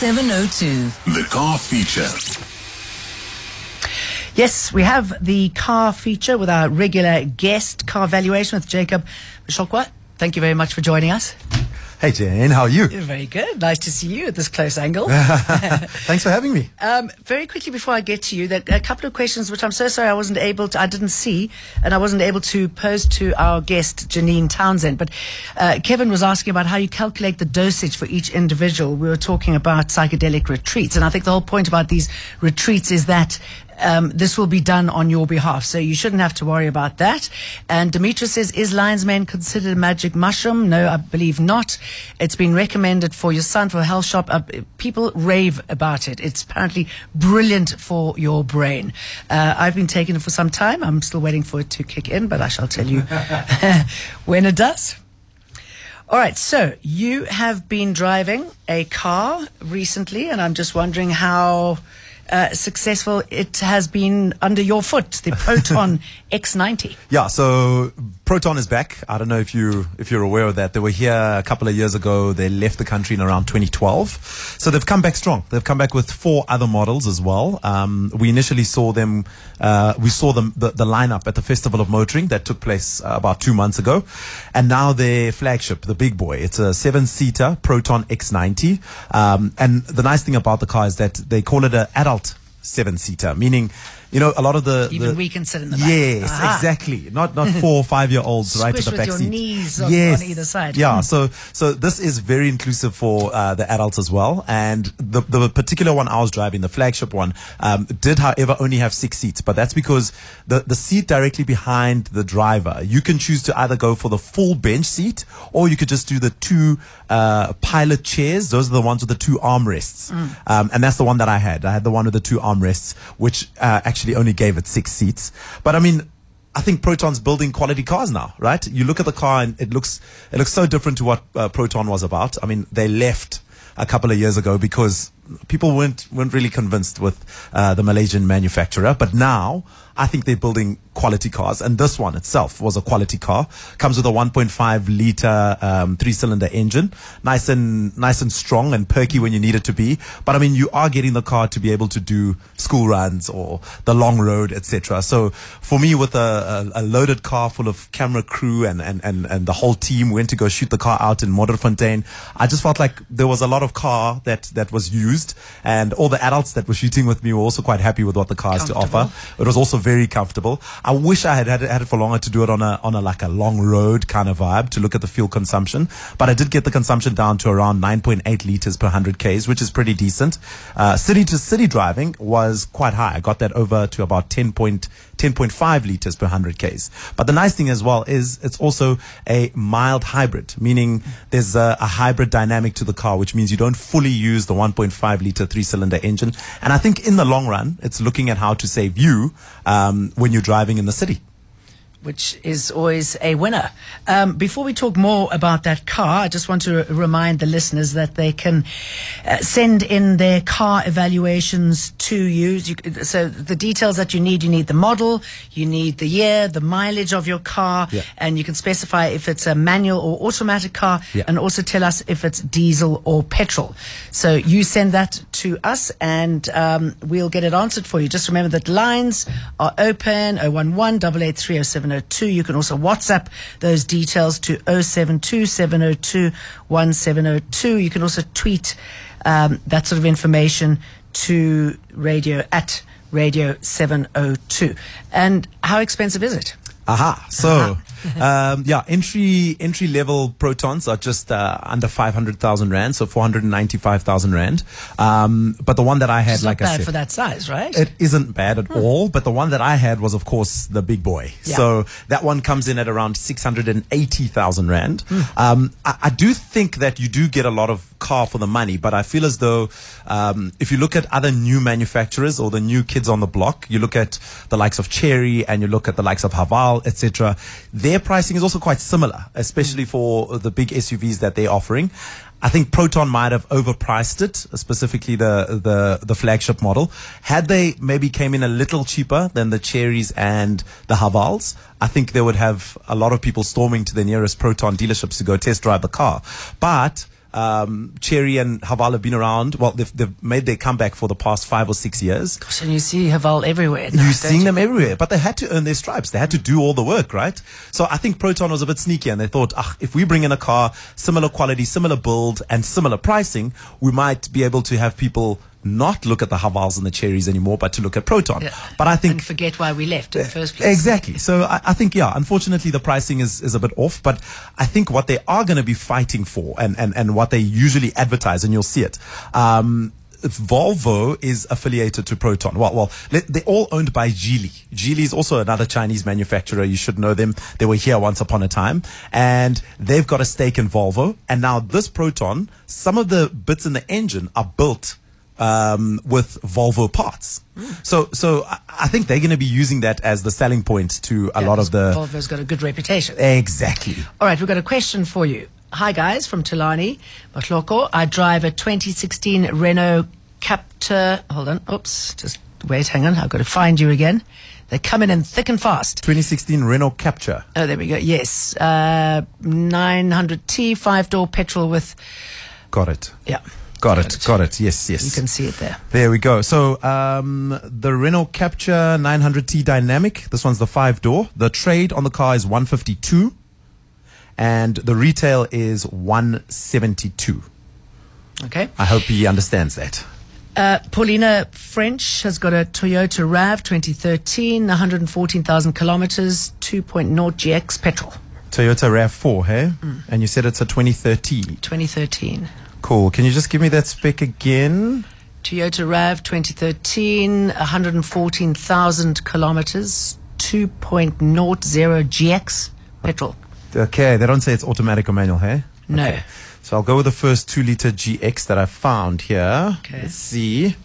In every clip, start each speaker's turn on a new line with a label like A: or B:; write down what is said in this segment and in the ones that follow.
A: 0702.
B: The car feature.
C: Yes, we have the car feature with our regular guest, car valuation with Jacob Moshokoa. Thank you very much for joining us.
D: Hey Jane, how are you?
C: Very good. Nice to see you at this close angle.
D: Thanks for having me.
C: Um, very quickly before I get to you, that a couple of questions which I'm so sorry I wasn't able to, I didn't see, and I wasn't able to pose to our guest Janine Townsend. But uh, Kevin was asking about how you calculate the dosage for each individual. We were talking about psychedelic retreats, and I think the whole point about these retreats is that um, this will be done on your behalf. So you shouldn't have to worry about that. And Demetrius says, is lion's mane considered a magic mushroom? No, I believe not. It's been recommended for your son for a health shop. Uh, people rave about it. It's apparently brilliant for your brain. Uh, I've been taking it for some time. I'm still waiting for it to kick in, but I shall tell you when it does. All right, so you have been driving a car recently, and I'm just wondering how uh, successful it has been under your foot, the Proton X90.
D: Yeah, so Proton is back. I don't know if you if you're aware of that. They were here a couple of years ago. They left the country in around 2012, so they've come back strong. They've come back with four other models as well. Um, we initially saw them. Uh, we saw them the, the lineup at the Festival of Motoring that took place uh, about two months ago, and now their flagship, the big boy. It's a seven-seater Proton X90, um, and the nice thing about the car is that they call it an adult seven-seater, meaning you know, a lot of the
C: even
D: the,
C: we can sit in the back.
D: Yes,
C: Aha.
D: exactly. Not not four or five year olds right at the back
C: your
D: seat.
C: knees on-
D: yes.
C: on either side.
D: Yeah.
C: Mm.
D: So so this is very inclusive for uh, the adults as well. And the the particular one I was driving, the flagship one, um, did however only have six seats, but that's because the the seat directly behind the driver, you can choose to either go for the full bench seat or you could just do the two uh, pilot chairs. Those are the ones with the two armrests, um, and that's the one that I had. I had the one with the two armrests, which uh, actually only gave it six seats. But I mean. I think Proton's building quality cars now, right? You look at the car and it looks it looks so different to what uh, Proton was about. I mean, they left a couple of years ago because people weren't weren't really convinced with uh, the Malaysian manufacturer, but now I think they're building quality cars, and this one itself was a quality car. Comes with a 1.5 liter um, three cylinder engine, nice and nice and strong and perky when you need it to be. But I mean, you are getting the car to be able to do school runs or the long road, etc. So for me, with a, a, a loaded car full of camera crew and, and, and, and the whole team went to go shoot the car out in Modderfontein, I just felt like there was a lot of car that that was used, and all the adults that were shooting with me were also quite happy with what the car has to offer. It was also very comfortable. I wish I had had it, had it for longer to do it on a on a like a long road kind of vibe to look at the fuel consumption. But I did get the consumption down to around 9.8 liters per 100 k's, which is pretty decent. Uh, city to city driving was quite high. I got that over to about 10 point, 10.5 liters per 100 k's. But the nice thing as well is it's also a mild hybrid, meaning there's a, a hybrid dynamic to the car, which means you don't fully use the 1.5 liter three cylinder engine. And I think in the long run, it's looking at how to save you um, when you're driving in the city.
C: Which is always a winner. Um, before we talk more about that car, I just want to remind the listeners that they can uh, send in their car evaluations to you. you. So the details that you need, you need the model, you need the year, the mileage of your car,
D: Yeah.
C: and you can specify if it's a manual or automatic car,
D: Yeah.
C: and also tell us if it's diesel or petrol. So you send that to us, and um, we'll get it answered for you. Just remember that lines are open 011 883 0702. You can also WhatsApp those details to 072 702 1702. You can also tweet um, that sort of information to radio at radio 702. And how expensive is it?
D: Aha. So, um, yeah, entry entry level protons are just uh, under five hundred thousand rand, so four hundred and ninety five thousand rand. Um, but the one that I had,
C: It's
D: like I
C: bad
D: said,
C: for that size, right?
D: It isn't bad at all, but the one that I had was, of course, the big boy.
C: Yeah.
D: So that one comes in at around 680,000 Rand. Um, I, I do think that you do get a lot of car for the money, but I feel as though um, if you look at other new manufacturers or the new kids on the block, you look at the likes of Chery and you look at the likes of Haval, etc., their pricing is also quite similar, especially mm. for the big SUVs that they're offering. I think Proton might have overpriced it, specifically the, the, the flagship model. Had they maybe came in a little cheaper than the Cherys and the Havals, I think they would have a lot of people storming to the nearest Proton dealerships to go test drive the car. But um, Chery and Haval have been around. Well, they've, they've made their comeback for the past five or six years.
C: Gosh, and you see Haval everywhere.
D: You're seeing them everywhere, but they had to earn their stripes. They had to do all the work, right? So I think Proton was a bit sneaky and they thought, ah, if we bring in a car, similar quality, similar build, and similar pricing, we might be able to have people not look at the Havals and the Cherys anymore, but to look at Proton.
C: Yeah.
D: But I think
C: and forget why we left in the first place.
D: Exactly. So I, I think, yeah, unfortunately the pricing is, is a bit off, but I think what they are going to be fighting for and, and, and what they usually advertise, and you'll see it, um, Volvo is affiliated to Proton. Well, well, they're all owned by Geely. Geely is also another Chinese manufacturer. You should know them. They were here once upon a time, and they've got a stake in Volvo. And now this Proton, some of the bits in the engine are built um, with Volvo parts. So, so I- think they're going to be using that as the selling point to a
C: Yeah,
D: lot of the.
C: Volvo's got a good reputation.
D: Exactly.
C: All right, we've got a question for you. Hi, guys, from Tulani, Mahloko. I drive a 2016 Renault Captur. Hold on. Oops. Just wait, hang on. I've got to find you again. They're coming in thick and fast.
D: 2016 Renault Captur.
C: Oh, there we go. Yes. Uh, 900T, five door petrol with.
D: Got it.
C: Yeah.
D: Got it. Got it. Yes, yes.
C: You can see it there.
D: There we go. So um, the Renault Captur 900T Dynamic. This one's the five door. The trade on the car is 152, and the retail is 172.
C: Okay.
D: I hope he understands that.
C: Uh, Paulina French has got a Toyota RAV 2013, 114,000 kilometers, 2.0 GX petrol,
D: Toyota Rav4, hey? And you said it's a 2013.
C: 2013.
D: Cool. Can you just give me that spec again?
C: Toyota RAV 2013, 114,000 kilometers, 2.0 GX petrol.
D: Okay, they don't say it's automatic or manual, hey?
C: No.
D: So I'll go with the first two liter GX that I found here.
C: Okay.
D: Let's see.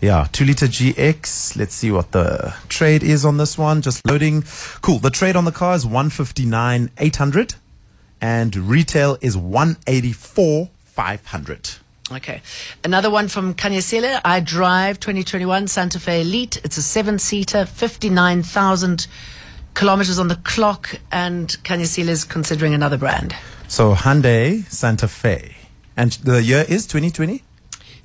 D: Yeah, two liter GX. Let's see what the trade is on this one. Just loading. Cool. The trade on the car is 159 800 and retail is 184 500.
C: Okay. Another one from Kanyasela. I drive 2021 Santa Fe Elite. It's a seven seater, 59,000 kilometers on the clock, and Kanyasela is considering another brand.
D: So Hyundai Santa Fe. And the year is 2020?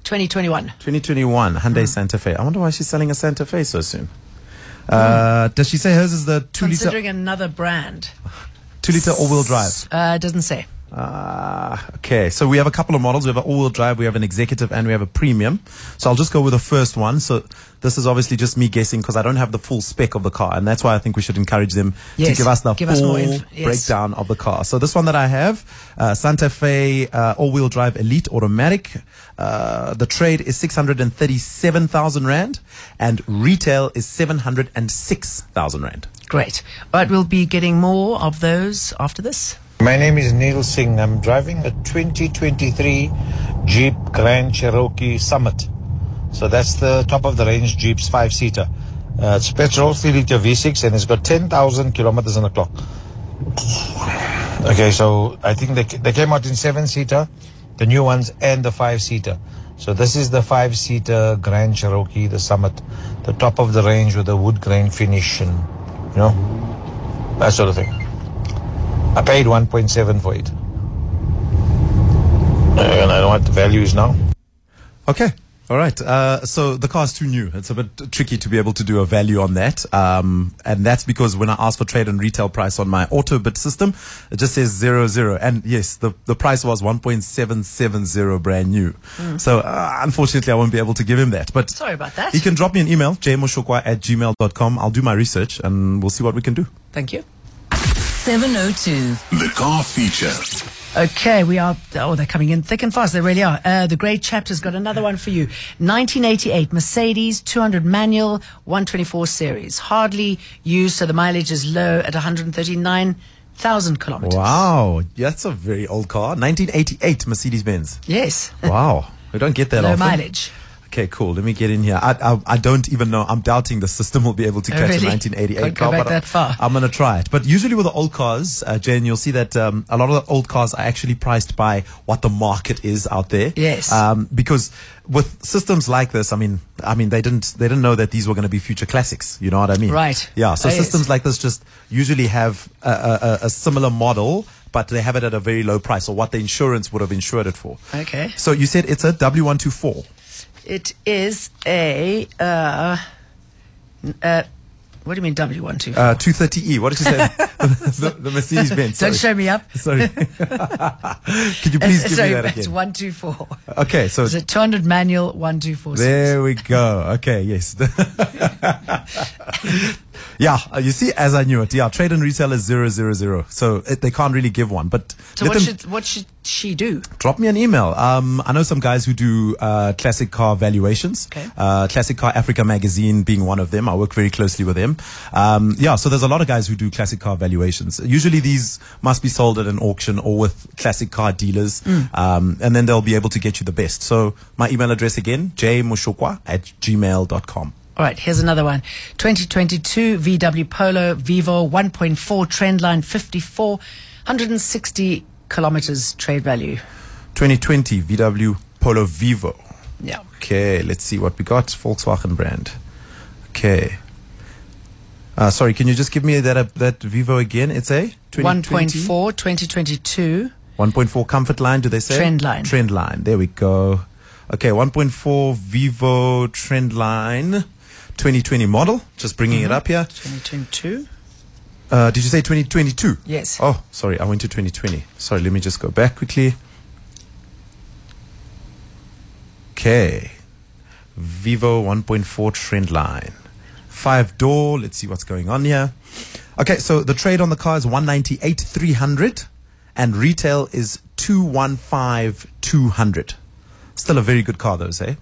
C: 2021.
D: 2021 Hyundai Santa Fe. I wonder why she's selling a Santa Fe so soon. Uh, does she say hers is the two liter
C: Considering another brand.
D: two liter all wheel drive?
C: Uh, doesn't say.
D: Ah, okay. So we have a couple of models. We have an all-wheel drive, we have an executive, and we have a premium. So I'll just go with the first one. So this is obviously just me guessing because I don't have the full spec of the car, and that's why I think we should encourage them
C: Yes,
D: to give us the
C: give us
D: full
C: more inf- yes.
D: breakdown of the car. So this one that I have, uh, Santa Fe uh, all-wheel drive Elite Automatic. Uh, the trade is six hundred and thirty-seven thousand rand, and retail is seven hundred and six thousand rand.
C: Great. All right, we'll be getting more of those after this.
A: My name is Neil Singh. I'm driving a 2023 Jeep Grand Cherokee Summit. So that's the top of the range Jeep's five seater. Uh, it's petrol, 3 liter V6, and it's got 10,000 kilometers on the clock. Okay, so I think they, they came out in seven seater, the new ones, and the five seater. So this is the five seater Grand Cherokee, the Summit, the top of the range with the wood grain finish and, you know, that sort of thing. I paid 1.7 for it. And I don't know what the value is now.
D: Okay. All right. Uh, so the car's too new. It's a bit tricky to be able to do a value on that. Um, and that's because when I ask for trade and retail price on my Autobit system, it just says zero zero. And yes, the, the price was 1.770 brand new. So uh, unfortunately, I won't be able to give him that. But
C: Sorry about that.
D: he can drop me an email, jmoshokoa at gmail.com. I'll do my research and we'll see what we can do.
C: Thank you.
B: 702.
E: The car feature.
C: Okay, we are. Oh, they're coming in thick and fast. They really are. Uh, the Great Chapter's got another one for you. 1988 Mercedes 200 manual 124 series. Hardly used, so the mileage is low at 139,000 kilometers.
D: Wow. That's a very old car. 1988 Mercedes Benz.
C: Yes.
D: Wow. We don't get that
C: low
D: often.
C: mileage.
D: Okay, cool. Let me get in here. I, I I don't even know. I'm doubting the system will be able to
C: Oh,
D: catch
C: really?
D: a 1988
C: Can't go
D: car.
C: back
D: but
C: that far.
D: I'm gonna try it. But usually with the old cars, uh, Jane, you'll see that um, a lot of the old cars are actually priced by what the market is out there.
C: Yes.
D: Um, because with systems like this, I mean, I mean, they didn't they didn't know that these were going to be future classics. You know what I mean?
C: Right.
D: Yeah. So
C: Oh, yes.
D: systems like this just usually have a, a- a similar model but they have it at a very low price, or what the insurance would have insured it for.
C: Okay.
D: So you said it's a W124.
C: It is a. Uh, uh, what do you mean W12?
D: Uh, 230E. What did you say? the, the Mercedes Benz.
C: Don't show me up.
D: Sorry. Could you please give
C: Sorry,
D: me that again?
C: it's
D: again?
C: 124.
D: Okay, so
C: It's a 200 manual 1246.
D: there we go. Okay, yes. yeah, uh, you see, as I knew it. Yeah, trade and retail is zero zero zero. So it, they can't really give one. But
C: So what should what should she do?
D: drop me an email. Um, I know some guys who do uh, classic car valuations.
C: Okay.
D: Uh, classic Car Africa magazine being one of them. I work very closely with them. Um, yeah, so there's a lot of guys who do classic car valuations. Usually these must be sold at an auction or with classic car dealers, um, and then they'll be able to get you the best. So my email address again, jmoshokoa at gmail.com.
C: All right, here's another one. 2022 VW Polo Vivo 1.4 Trendline 54, 160 kilometers trade value.
D: 2020 VW Polo Vivo.
C: Yeah.
D: Okay, let's see what we got. Volkswagen brand. Okay. Uh, sorry, can you just give me that uh, that Vivo again? It's a
C: 1.4 2022
D: 1.4 comfort line, do they say?
C: Trend line.
D: Trend line. There we go. Okay, 1.4 Vivo trend line 2020 model. Just bringing
C: Mm-hmm.
D: it up here.
C: 2022.
D: Uh, did you say 2022?
C: Yes.
D: Oh, sorry, I went to 2020. Sorry, let me just go back quickly. Okay. Vivo 1.4 trend line. Five door. Let's see what's going on here. Okay, so the trade on the car is 198 300 and retail is 215 200. Still a very good car, though, say?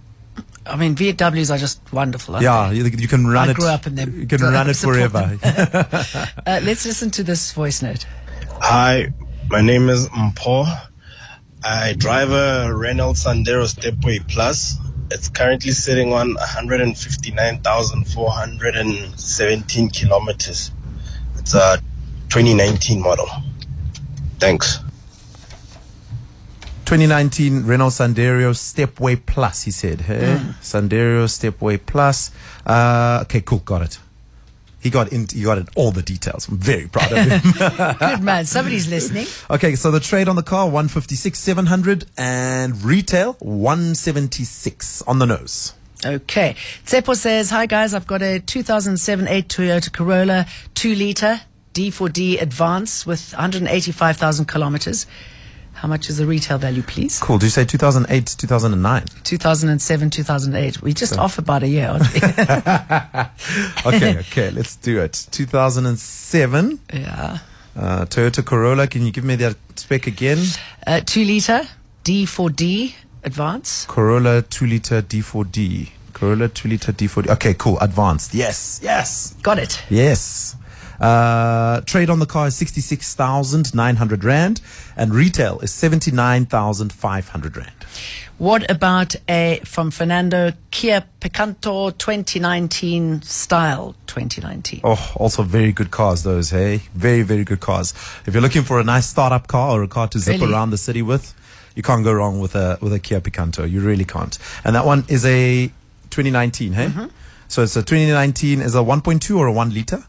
C: I mean, VWs are just wonderful. aren't
D: Yeah, you, you can run
C: I
D: it.
C: grew up in them.
D: You can run it forever.
C: Uh, let's listen to this voice note.
B: Hi, my name is Mpo. I drive a Renault Sandero Stepway Plus. It's currently sitting on 159,417 kilometers. It's a 2019 model. Thanks.
D: 2019 Renault Sandero Stepway Plus, he said. Hey?
C: Hmm.
D: Sandero Stepway Plus. Uh, okay, cool, got it. He got in, he got in all the details. I'm very proud of him.
C: Good man. Somebody's listening.
D: okay, so the trade on the car 156 700 and retail 176 on the nose.
C: Okay. Tsepo says, Hi guys, I've got a 2007 8 Toyota Corolla 2 liter D4D Advance with 185,000 kilometers. How much is the retail value, please?
D: Cool. Do you say 2008 2009?
C: 2007, 2008. We just off about a year, aren't we?
D: Okay, okay, let's do it. 2007
C: yeah.
D: uh, Toyota Corolla. Can you give me that spec again?
C: Uh, 2 liter D4D Advance.
D: Corolla 2 liter D4D. Corolla 2 liter D4D. Okay, cool. Advanced. Yes, yes,
C: Got it.
D: yes. Uh, trade on the car is 66,900 Rand and retail is 79,500 Rand.
C: What about a from Fernando Kia Picanto 2019 style 2019?
D: Oh, also very good cars, those, hey? Very, very good cars. If you're looking for a nice startup car or a car to zip
C: Really?
D: around the city with, you can't go wrong with a with a Kia Picanto. You really can't. And that one is a 2019, hey?
C: Mm-hmm.
D: So it's a 2019 is a 1.2 or a 1 liter?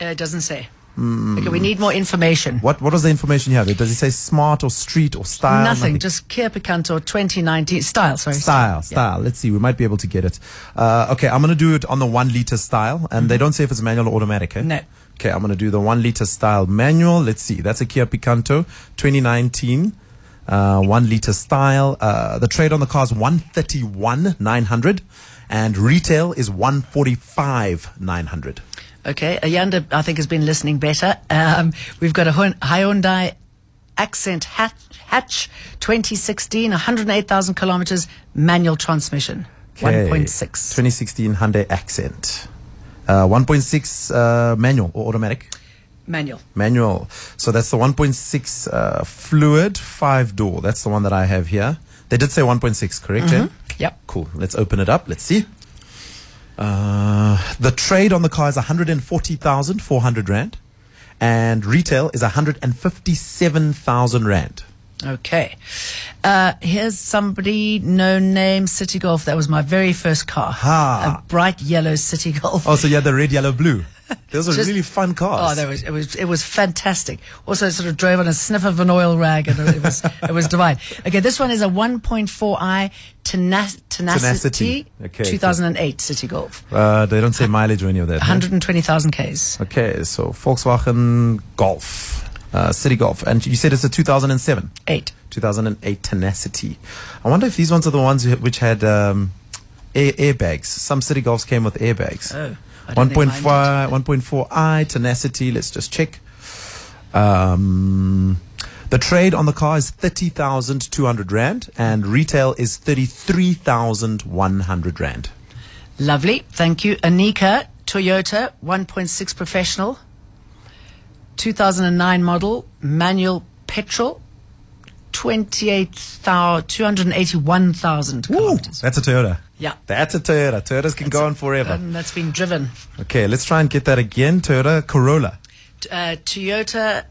C: Uh, it doesn't say.
D: Hmm.
C: Okay, we need more information.
D: What what was the information you have? Does it say smart or street or style?
C: Nothing, just Kia Picanto 2019 style. Sorry,
D: Style, style. Let's see. We might be able to get it. Uh, okay, I'm going to do it on the one liter style, and they don't say if it's manual or automatic. Eh?
C: Mm-hmm. No.
D: Okay, I'm going to do the one liter style manual. Let's see. That's a Kia Picanto 2019. Uh, one liter style. Uh, the trade on the car is 131 900, and retail is 145 900.
C: Okay, Ayanda, I think, has been listening better. Um, we've got a Hyun- Hyundai Accent hatch, hatch 2016, 108,000 kilometers, manual transmission,
D: Okay.
C: 1.6.
D: 2016 Hyundai Accent. Uh, 1.6 uh, manual or automatic?
C: Manual.
D: manual. So that's the 1.6 uh, fluid five door. That's the one that I have here. They did say 1.6, correct? Jen?
C: Yep.
D: Cool. Let's open it up. Let's see. Uh, the trade on the car is 140,400 rand, and retail is 157,000 rand.
C: Okay. Uh, here's somebody, no name, City Golf. That was my very first car.
D: Ha.
C: A bright yellow City Golf.
D: Oh, so you had the red, yellow, blue. Those
C: Just-
D: really fun cars.
C: Oh, that was it was it was fantastic. Also, sort of drove on a sniff of an oil rag, and it was it was divine. Okay, this one is a 1.4i tenac- tenacity,
D: Tenacity. Okay,
C: 2008 City Golf,
D: uh, they don't say mileage or any of that. huh?
C: 120,000 k's.
D: Okay, so Volkswagen Golf, uh, City Golf, and you said it's a 2007,
C: Eight.
D: 2008 Tenacity. I wonder if these ones are the ones which had um, air, airbags. Some City Golfs came with airbags.
C: Oh, I don't think mine
D: 1.5, 1.4i Tenacity. Let's just check. Um, the trade on the car is 30,200 Rand and retail is 33,100 Rand.
C: Lovely, thank you. Anika Toyota 1.6 professional, 2009 model, manual petrol, 28,000 281,000
D: Ooh,
C: kilometers.
D: that's a Toyota.
C: Yeah.
D: That's a Toyota. Toyotas can go on forever.
C: And that's been driven.
D: Okay, let's try and get that again. Toyota Corolla.
C: uh, Toyota,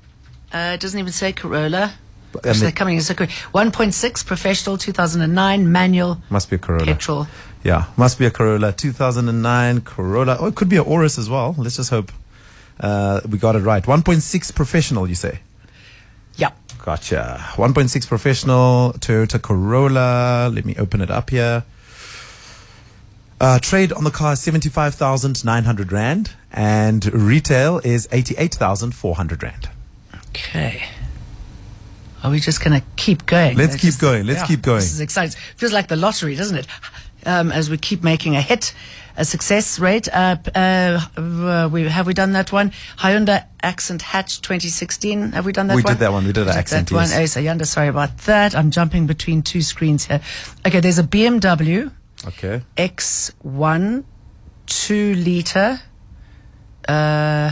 C: uh, doesn't even say Corolla.
D: But-
C: they're coming in so quick. 1.6 professional, 2009 manual
D: Must be a Corolla.
C: petrol.
D: Yeah, must be a Corolla. 2009 Corolla. Oh, it could be a Auris as well. Let's just hope uh, we got it right. 1.6 professional, you say?
C: Yeah.
D: Gotcha. 1.6 professional Toyota Corolla. Let me open it up here. Uh, trade on the car is 75,900 Rand and retail is 88,400 Rand.
C: Okay. Are we just going to keep going?
D: Let's
C: That's
D: keep
C: just-
D: going. Let's keep going.
C: This is exciting. Feels like the lottery, doesn't it? Um, as we keep making a hit, a success rate. Uh, uh, we have we done that one? Hyundai Accent Hatch 2016. Have we done that one?
D: We
C: one?
D: did that one. We did
C: that
D: Accent,
C: That one.
D: yes.
C: Oh, Sayanda, sorry about that. I'm jumping between two screens here. Okay, there's a BMW
D: Okay.
C: X1 two liter. Uh,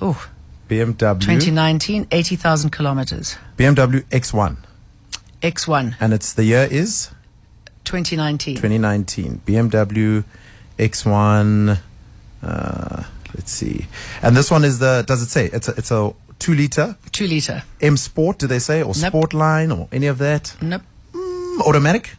C: oh,
D: BMW.
C: 2019, 80,000 kilometers.
D: BMW X1.
C: X1
D: And it's the year is
C: 2019.
D: 2019 BMW X1. Uh, let's see. And this one is the. Does it say it's a it's a two liter
C: two liter.
D: M Sport? Do they say or
C: Nope.
D: Sport Line or any of that?
C: Nope.
D: Mm, automatic.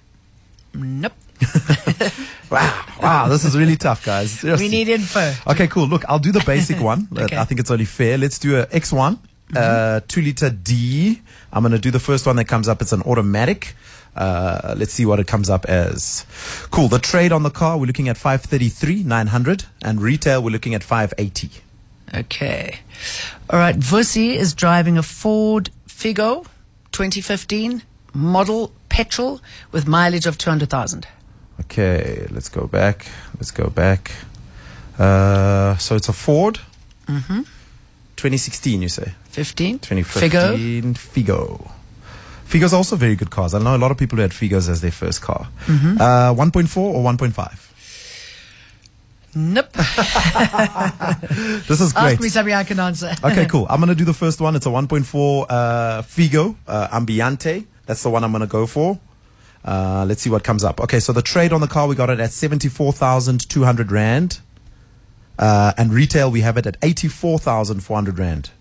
C: Nope.
D: Wow, wow, this is really tough, guys.
C: We need info.
D: Okay, cool. Look, I'll do the basic one.
C: Okay.
D: I think it's only fair. Let's do a X1, uh, two liter D. I'm going to do the first one that comes up. It's an automatic. Uh, let's see what it comes up as. Cool. The trade on the car, we're looking at 533, 900 and retail, we're looking at 580.
C: Okay. All right. Vusi is driving a Ford Figo 2015 model petrol with mileage of 200,000.
D: Okay, let's go back. Let's go back. Uh, so it's a Ford. Mm-hmm. 2016, you say?
C: 15.
D: 2015
C: Figo.
D: Figo. Figo's also very good cars. I know a lot of people who had Figos as their first car.
C: Mm-hmm.
D: Uh, 1.4 or 1.5?
C: Nope.
D: This is great.
C: Ask me something I can answer.
D: Okay, cool. I'm going to do the first one. It's a 1.4 uh, Figo uh, Ambiente. That's the one I'm going to go for. Uh, let's see what comes up. Okay, so the trade on the car, we got it at 74,200 Rand. Uh, and retail, we have it at 84,400 Rand.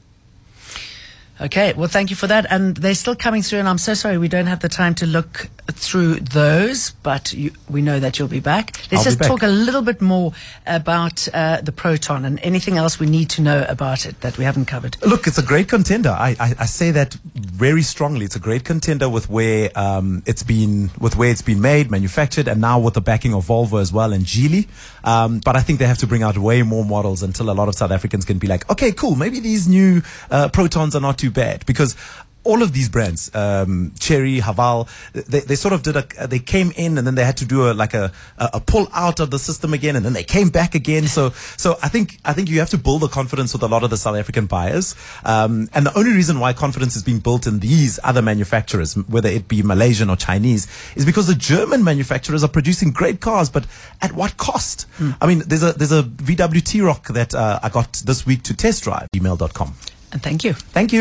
C: Okay, well, thank you for that. And they're still coming through, and I'm so sorry we don't have the time to look through those, but you, we know that you'll be back. Let's
D: I'll
C: just
D: back.
C: talk a little bit more about uh, the Proton and anything else we need to know about it that we haven't covered.
D: Look, it's a great contender. I, I, I say that very strongly. It's a great contender with where um, it's been with where it's been made, manufactured, and now with the backing of Volvo as well and Geely. Um, but I think they have to bring out way more models until a lot of South Africans can be like, okay, cool, maybe these new uh, Protons are not too bad because. All of these brands, um, Chery, Haval, they, they sort of did a, they came in and then they had to do a, like a, a, pull out of the system again and then they came back again. So, so I think, I think you have to build the confidence with a lot of the South African buyers. Um, and the only reason why confidence is being built in these other manufacturers, whether it be Malaysian or Chinese, is because the German manufacturers are producing great cars, but at what cost? I mean, there's a, there's a VW T-Roc that, uh, I got this week to test drive, email.com.
C: And thank you.
D: Thank you.